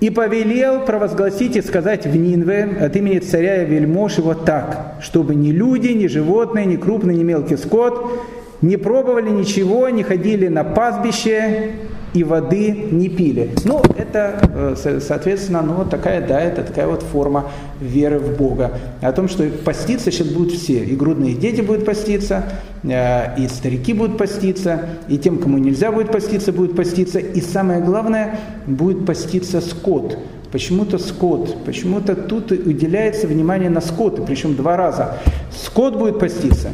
И повелел провозгласить и сказать в Нинве от имени царя и вельмож его так, чтобы ни люди, ни животные, ни крупный, ни мелкий скот не пробовали ничего, не ходили на пастбище и воды не пили. Ну, это, э, соответственно, ну, такая, да, это такая вот форма веры в Бога. О том, что поститься сейчас будут все. И грудные дети будут поститься, э, и старики будут поститься, и тем, кому нельзя будет поститься, будут поститься. И самое главное, будет поститься скот. Почему-то скот, почему-то тут уделяется внимание на скот, причем два раза. Скот будет поститься,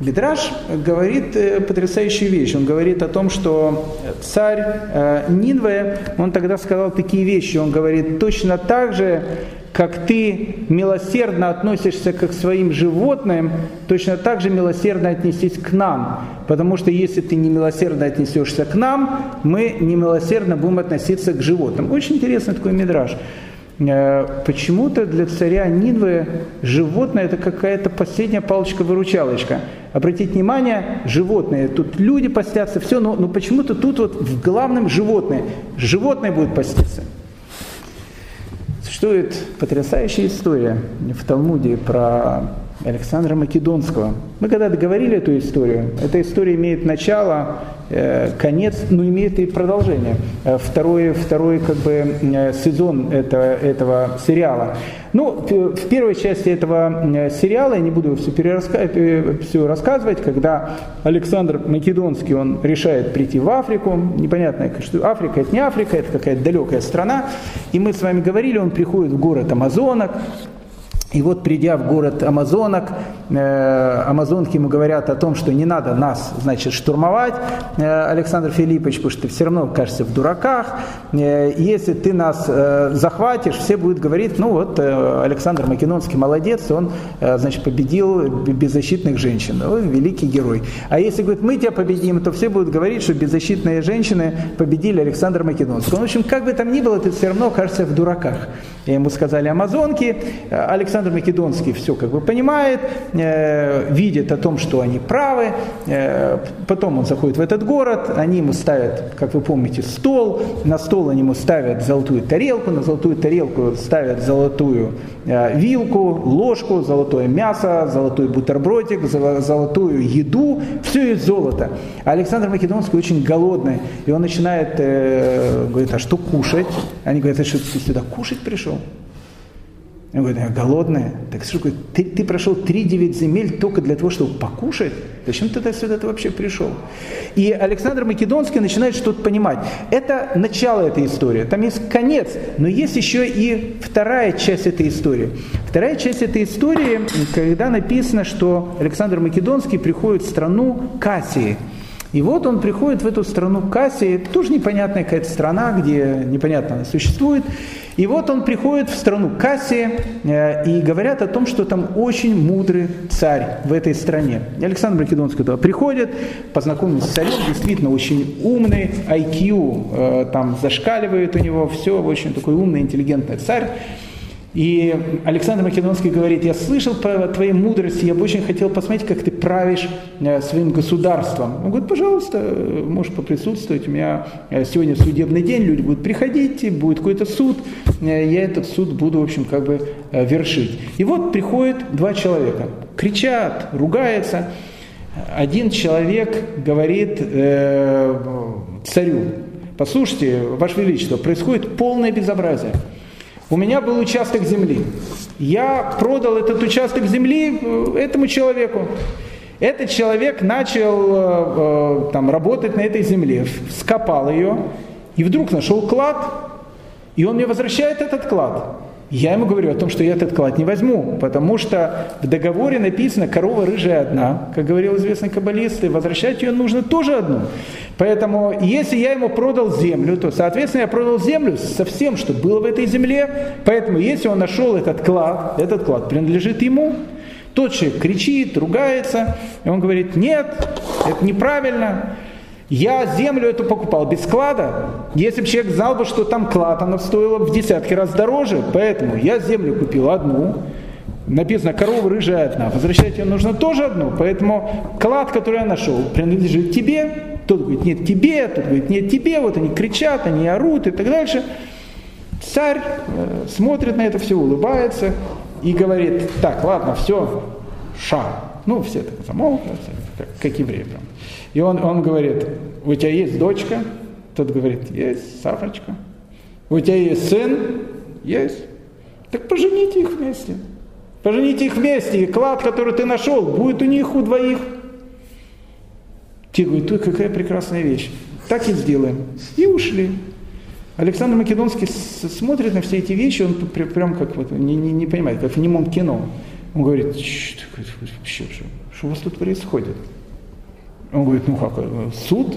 Мидраш говорит э, потрясающую вещь. Он говорит о том, что царь э, Нинве, он тогда сказал такие вещи. Он говорит, точно так же, как ты милосердно относишься к своим животным, точно так же милосердно отнесись к нам. Потому что если ты не милосердно отнесешься к нам, мы немилосердно будем относиться к животным. Очень интересный такой мидраж. Э, почему-то для царя Нинвы животное это какая-то последняя палочка-выручалочка. Обратите внимание, животные, тут люди постятся, все, но, но почему-то тут вот в главном животное. Животное будет поститься. Существует потрясающая история в Талмуде про Александра Македонского. Мы когда-то говорили эту историю. Эта история имеет начало, э, конец, но имеет и продолжение. Э, второй, второй как бы, э, сезон этого, этого сериала. Ну, в первой части этого сериала, я не буду все, перераска... все рассказывать, когда Александр Македонский, он решает прийти в Африку, непонятно, что Африка это не Африка, это какая-то далекая страна, и мы с вами говорили, он приходит в город Амазонок, и вот придя в город Амазонок, э, амазонки ему говорят о том, что не надо нас, значит, штурмовать, э, Александр Филиппович, потому что ты все равно кажешься в дураках. Э, если ты нас э, захватишь, все будут говорить, ну вот э, Александр Македонский молодец, он, э, значит, победил беззащитных женщин, он великий герой. А если, говорит, мы тебя победим, то все будут говорить, что беззащитные женщины победили Александра Македонского. В общем, как бы там ни было, ты все равно кажешься в дураках. И ему сказали амазонки, Александр Александр Македонский все как бы понимает, э, видит о том, что они правы, э, потом он заходит в этот город, они ему ставят, как вы помните, стол, на стол они ему ставят золотую тарелку, на золотую тарелку ставят золотую э, вилку, ложку, золотое мясо, золотой бутербродик, золотую еду, все из золота. А Александр Македонский очень голодный, и он начинает, э, говорит, а что кушать? Они говорят, а что ты сюда кушать пришел? Он говорит, я голодная. Так что ты, ты прошел 3-9 земель только для того, чтобы покушать? Зачем ты сюда ты вообще пришел? И Александр Македонский начинает что-то понимать. Это начало этой истории. Там есть конец, но есть еще и вторая часть этой истории. Вторая часть этой истории, когда написано, что Александр Македонский приходит в страну Кассии. И вот он приходит в эту страну Кассии, тоже непонятная какая-то страна, где непонятно она существует. И вот он приходит в страну Кассия, э, и говорят о том, что там очень мудрый царь в этой стране. Александр Македонский туда приходит, познакомился с царем, действительно очень умный, IQ э, там зашкаливает у него, все, очень такой умный, интеллигентный царь. И Александр Македонский говорит, я слышал про твоей мудрости, я бы очень хотел посмотреть, как ты правишь э, своим государством. Он говорит, пожалуйста, можешь поприсутствовать, у меня э, сегодня судебный день, люди будут приходить, будет какой-то суд, э, я этот суд буду, в общем, как бы вершить. И вот приходят два человека, кричат, ругаются. Один человек говорит царю, послушайте, Ваше Величество, происходит полное безобразие. У меня был участок земли. Я продал этот участок земли э, этому человеку. Этот человек начал э, э, там, работать на этой земле, скопал ее, и вдруг нашел клад, и он мне возвращает этот клад. Я ему говорю о том, что я этот клад не возьму, потому что в договоре написано «корова рыжая одна», как говорил известный каббалист, и возвращать ее нужно тоже одну. Поэтому если я ему продал землю, то, соответственно, я продал землю со всем, что было в этой земле. Поэтому если он нашел этот клад, этот клад принадлежит ему. Тот человек кричит, ругается, и он говорит, нет, это неправильно. Я землю эту покупал без клада. Если бы человек знал бы, что там клад, она стоила в десятки раз дороже. Поэтому я землю купил одну. Написано, корова рыжая одна. Возвращать ее нужно тоже одну. Поэтому клад, который я нашел, принадлежит тебе. Тот говорит, нет тебе, тот говорит, нет тебе. Вот они кричат, они орут и так дальше. Царь э, смотрит на это все, улыбается и говорит, так, ладно, все, ша. Ну, все так замолкли, как, как евреи. И он, он говорит, у тебя есть дочка? Тот говорит, есть, Сафрочка. У тебя есть сын? Есть. Так пожените их вместе. Пожените их вместе, и клад, который ты нашел, будет у них у двоих. Те говорят, ой, какая прекрасная вещь. Так и сделаем. И ушли. Александр Македонский смотрит на все эти вещи, он прям как вот, не, не, не понимает, как в немом кино. Он говорит, что, что, что у вас тут происходит? Он говорит, ну как, э, суд?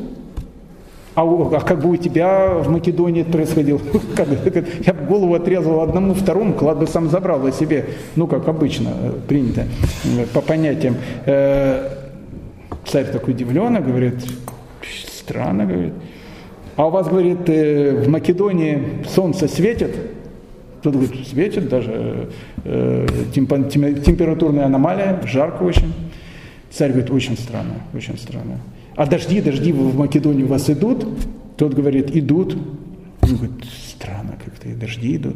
А, а как бы у тебя в Македонии это происходило? (laughs) Я бы голову отрезал одному, второму, клад бы сам забрал о себе. Ну, как обычно э, принято э, по понятиям. Царь такой удивленно говорит, странно, говорит. А у вас, говорит, в Македонии солнце светит? Тут говорит, светит, даже температурная аномалия, жарко очень. Царь говорит, очень странно, очень странно. А дожди, дожди в Македонии у вас идут? Тот говорит, идут. Он говорит, странно как-то, и дожди идут.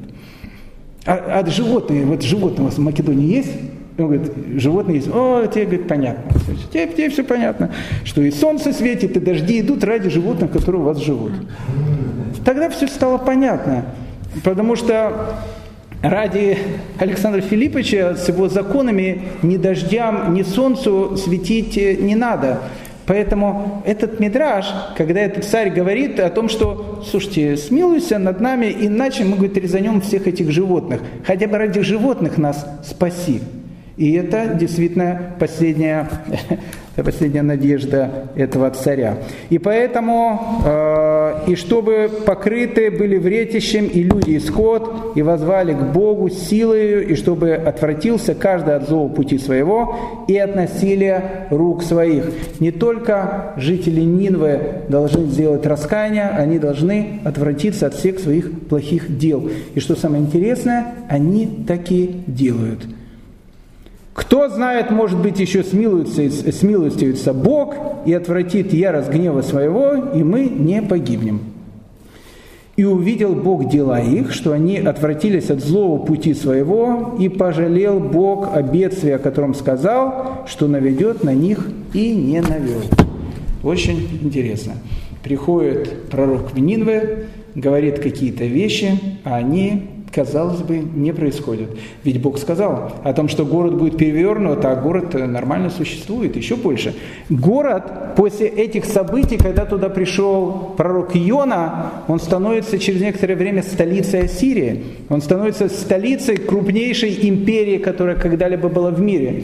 А, а животные, вот животные у вас в Македонии есть? Он говорит, животные есть. О, тебе, говорит, понятно. Тебе, тебе все понятно, что и солнце светит, и дожди идут ради животных, которые у вас живут. Тогда все стало понятно. Потому что ради Александра Филипповича с его законами ни дождям, ни солнцу светить не надо. Поэтому этот мидраж, когда этот царь говорит о том, что, слушайте, смилуйся над нами, иначе мы, говорит, резанем всех этих животных. Хотя бы ради животных нас спаси. И это действительно последняя, (laughs) последняя надежда этого царя. И поэтому, э, и чтобы покрыты были вретищем и люди, и скот, и возвали к Богу силою, и чтобы отвратился каждый от злого пути своего и от насилия рук своих. Не только жители Нинвы должны сделать раскаяние, они должны отвратиться от всех своих плохих дел. И что самое интересное, они таки делают – кто знает, может быть, еще смилуется, смилостивится Бог и отвратит ярость гнева своего, и мы не погибнем. И увидел Бог дела их, что они отвратились от злого пути своего, и пожалел Бог о бедствии, о котором сказал, что наведет на них и не навел. Очень интересно. Приходит пророк в Нинве, говорит какие-то вещи, а они казалось бы, не происходит. Ведь Бог сказал о том, что город будет перевернут, а город нормально существует, еще больше. Город после этих событий, когда туда пришел пророк Иона, он становится через некоторое время столицей Ассирии. Он становится столицей крупнейшей империи, которая когда-либо была в мире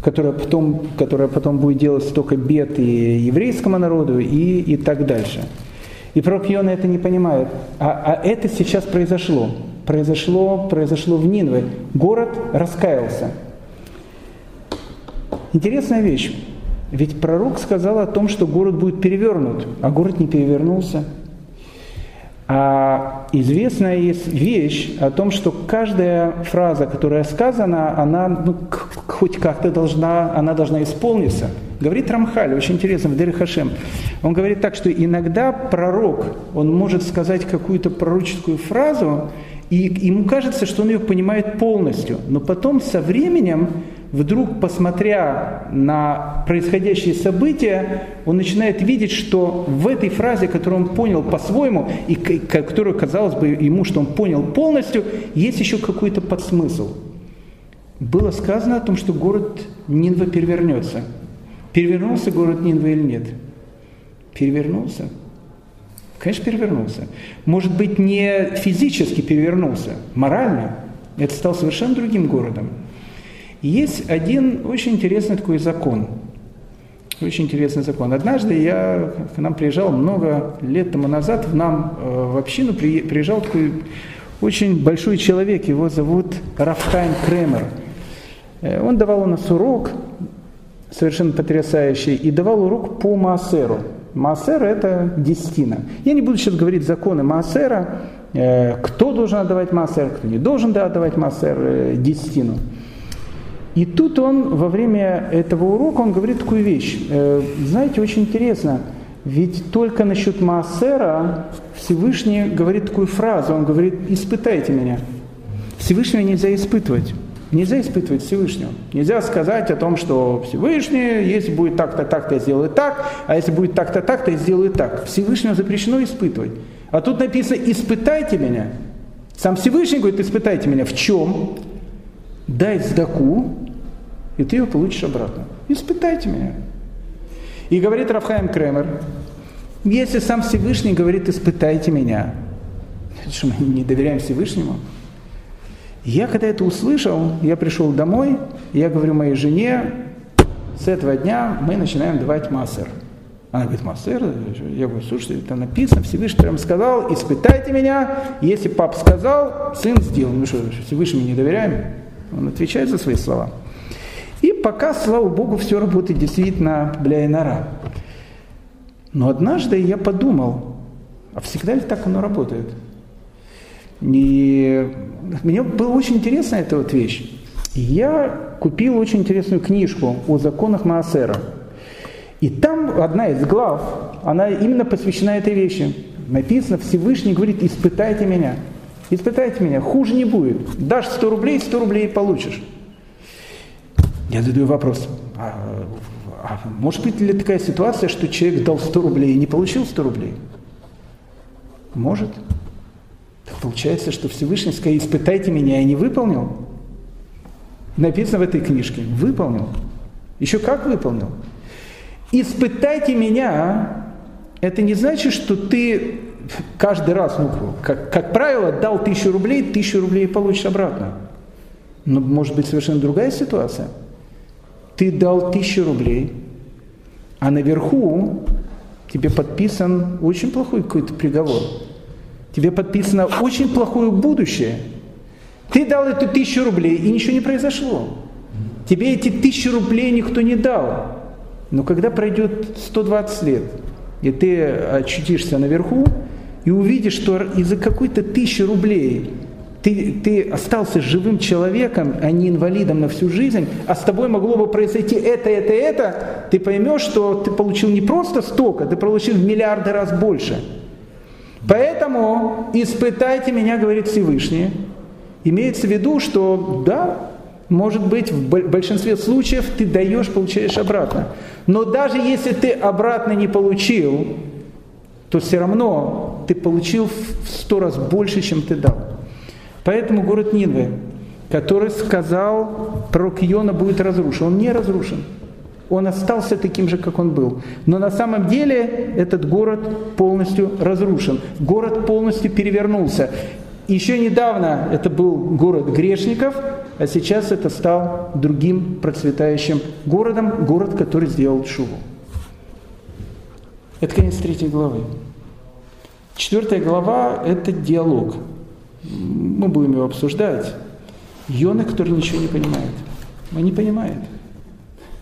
которая потом, которая потом будет делать столько бед и еврейскому народу, и, и так дальше. И пророк Иона это не понимает. А, а это сейчас произошло. Произошло, произошло в Нинве. Город раскаялся. Интересная вещь. Ведь пророк сказал о том, что город будет перевернут, а город не перевернулся. А известная есть вещь о том, что каждая фраза, которая сказана, она ну, хоть как-то должна, она должна исполниться – Говорит Рамхаль, очень интересно, в Дер Хашем. Он говорит так, что иногда пророк, он может сказать какую-то пророческую фразу, и ему кажется, что он ее понимает полностью. Но потом со временем, вдруг посмотря на происходящие события, он начинает видеть, что в этой фразе, которую он понял по-своему, и которую казалось бы ему, что он понял полностью, есть еще какой-то подсмысл. Было сказано о том, что город Нинва перевернется – Перевернулся город Нинва или нет? Перевернулся. Конечно, перевернулся. Может быть, не физически перевернулся, морально. Это стал совершенно другим городом. есть один очень интересный такой закон. Очень интересный закон. Однажды я к нам приезжал много лет тому назад, в нам э, в общину приезжал такой очень большой человек, его зовут Рафхайм Кремер. Э, он давал у нас урок, совершенно потрясающий, и давал урок по Маасеру. Маасер – это десятина. Я не буду сейчас говорить законы Маасера, э, кто должен отдавать Маасер, кто не должен отдавать Маасер, э, десятину. И тут он во время этого урока он говорит такую вещь. Э, знаете, очень интересно, ведь только насчет Маасера Всевышний говорит такую фразу, он говорит, испытайте меня. Всевышнего нельзя испытывать. Нельзя испытывать Всевышнего. Нельзя сказать о том, что Всевышний, если будет так-то, так-то, я сделаю так, а если будет так-то, так-то, я сделаю так. Всевышнего запрещено испытывать. А тут написано «испытайте меня». Сам Всевышний говорит «испытайте меня». В чем? Дай сдаку, и ты ее получишь обратно. Испытайте меня. И говорит Рафхайм Кремер, если сам Всевышний говорит «испытайте меня», что мы не доверяем Всевышнему – я когда это услышал, я пришел домой, я говорю моей жене, с этого дня мы начинаем давать массер. Она говорит, массер? Я говорю, слушайте, это написано, Всевышний прям сказал, испытайте меня, если пап сказал, сын сделал. Ну что, Всевышнему не доверяем? Он отвечает за свои слова. И пока, слава Богу, все работает действительно для Инара. Но однажды я подумал, а всегда ли так оно работает? И мне было очень интересна эта вот вещь. Я купил очень интересную книжку о законах Маасера. И там одна из глав, она именно посвящена этой вещи. Написано, Всевышний говорит, испытайте меня. Испытайте меня, хуже не будет. Дашь 100 рублей, 100 рублей получишь. Я задаю вопрос, а, а может быть ли такая ситуация, что человек дал 100 рублей и не получил 100 рублей? Может. Так получается, что Всевышний сказал, испытайте меня, я не выполнил. Написано в этой книжке, выполнил. Еще как выполнил. Испытайте меня, это не значит, что ты каждый раз, ну, как, как правило, дал тысячу рублей, тысячу рублей получишь обратно. Но может быть совершенно другая ситуация. Ты дал тысячу рублей, а наверху тебе подписан очень плохой какой-то приговор тебе подписано очень плохое будущее. Ты дал эту тысячу рублей, и ничего не произошло. Тебе эти тысячи рублей никто не дал. Но когда пройдет 120 лет, и ты очутишься наверху, и увидишь, что из-за какой-то тысячи рублей ты, ты остался живым человеком, а не инвалидом на всю жизнь, а с тобой могло бы произойти это, это, это, ты поймешь, что ты получил не просто столько, ты получил в миллиарды раз больше – Поэтому испытайте меня, говорит Всевышний. Имеется в виду, что да, может быть, в большинстве случаев ты даешь, получаешь обратно. Но даже если ты обратно не получил, то все равно ты получил в сто раз больше, чем ты дал. Поэтому город Нинвы, который сказал, пророк Иона будет разрушен, он не разрушен он остался таким же, как он был. Но на самом деле этот город полностью разрушен. Город полностью перевернулся. Еще недавно это был город грешников, а сейчас это стал другим процветающим городом, город, который сделал Шуву. Это конец третьей главы. Четвертая глава – это диалог. Мы будем его обсуждать. Йона, который ничего не понимает. Он не понимает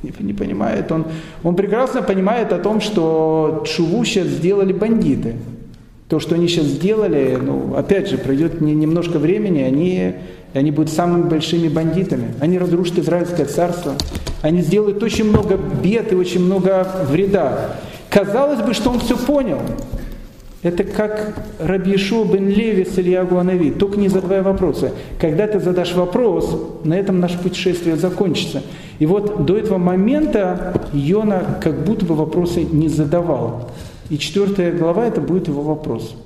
не, не понимает. Он, он прекрасно понимает о том, что Чуву сейчас сделали бандиты. То, что они сейчас сделали, ну, опять же, пройдет не, немножко времени, они, они будут самыми большими бандитами. Они разрушат Израильское царство. Они сделают очень много бед и очень много вреда. Казалось бы, что он все понял. Это как Рабьешо бен Леви с Ильягу Анави. Только не задавая вопросы. Когда ты задашь вопрос, на этом наше путешествие закончится. И вот до этого момента Йона как будто бы вопросы не задавал. И четвертая глава это будет его вопрос.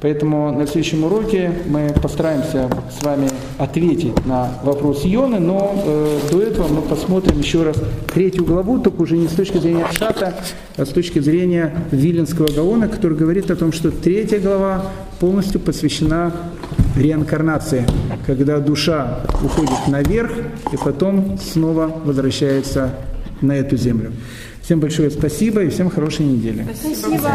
Поэтому на следующем уроке мы постараемся с вами ответить на вопрос Ионы, но э, до этого мы посмотрим еще раз третью главу, только уже не с точки зрения Пшата, а с точки зрения Виленского Гаона, который говорит о том, что третья глава полностью посвящена реинкарнации, когда душа уходит наверх и потом снова возвращается на эту землю. Всем большое спасибо и всем хорошей недели. Спасибо.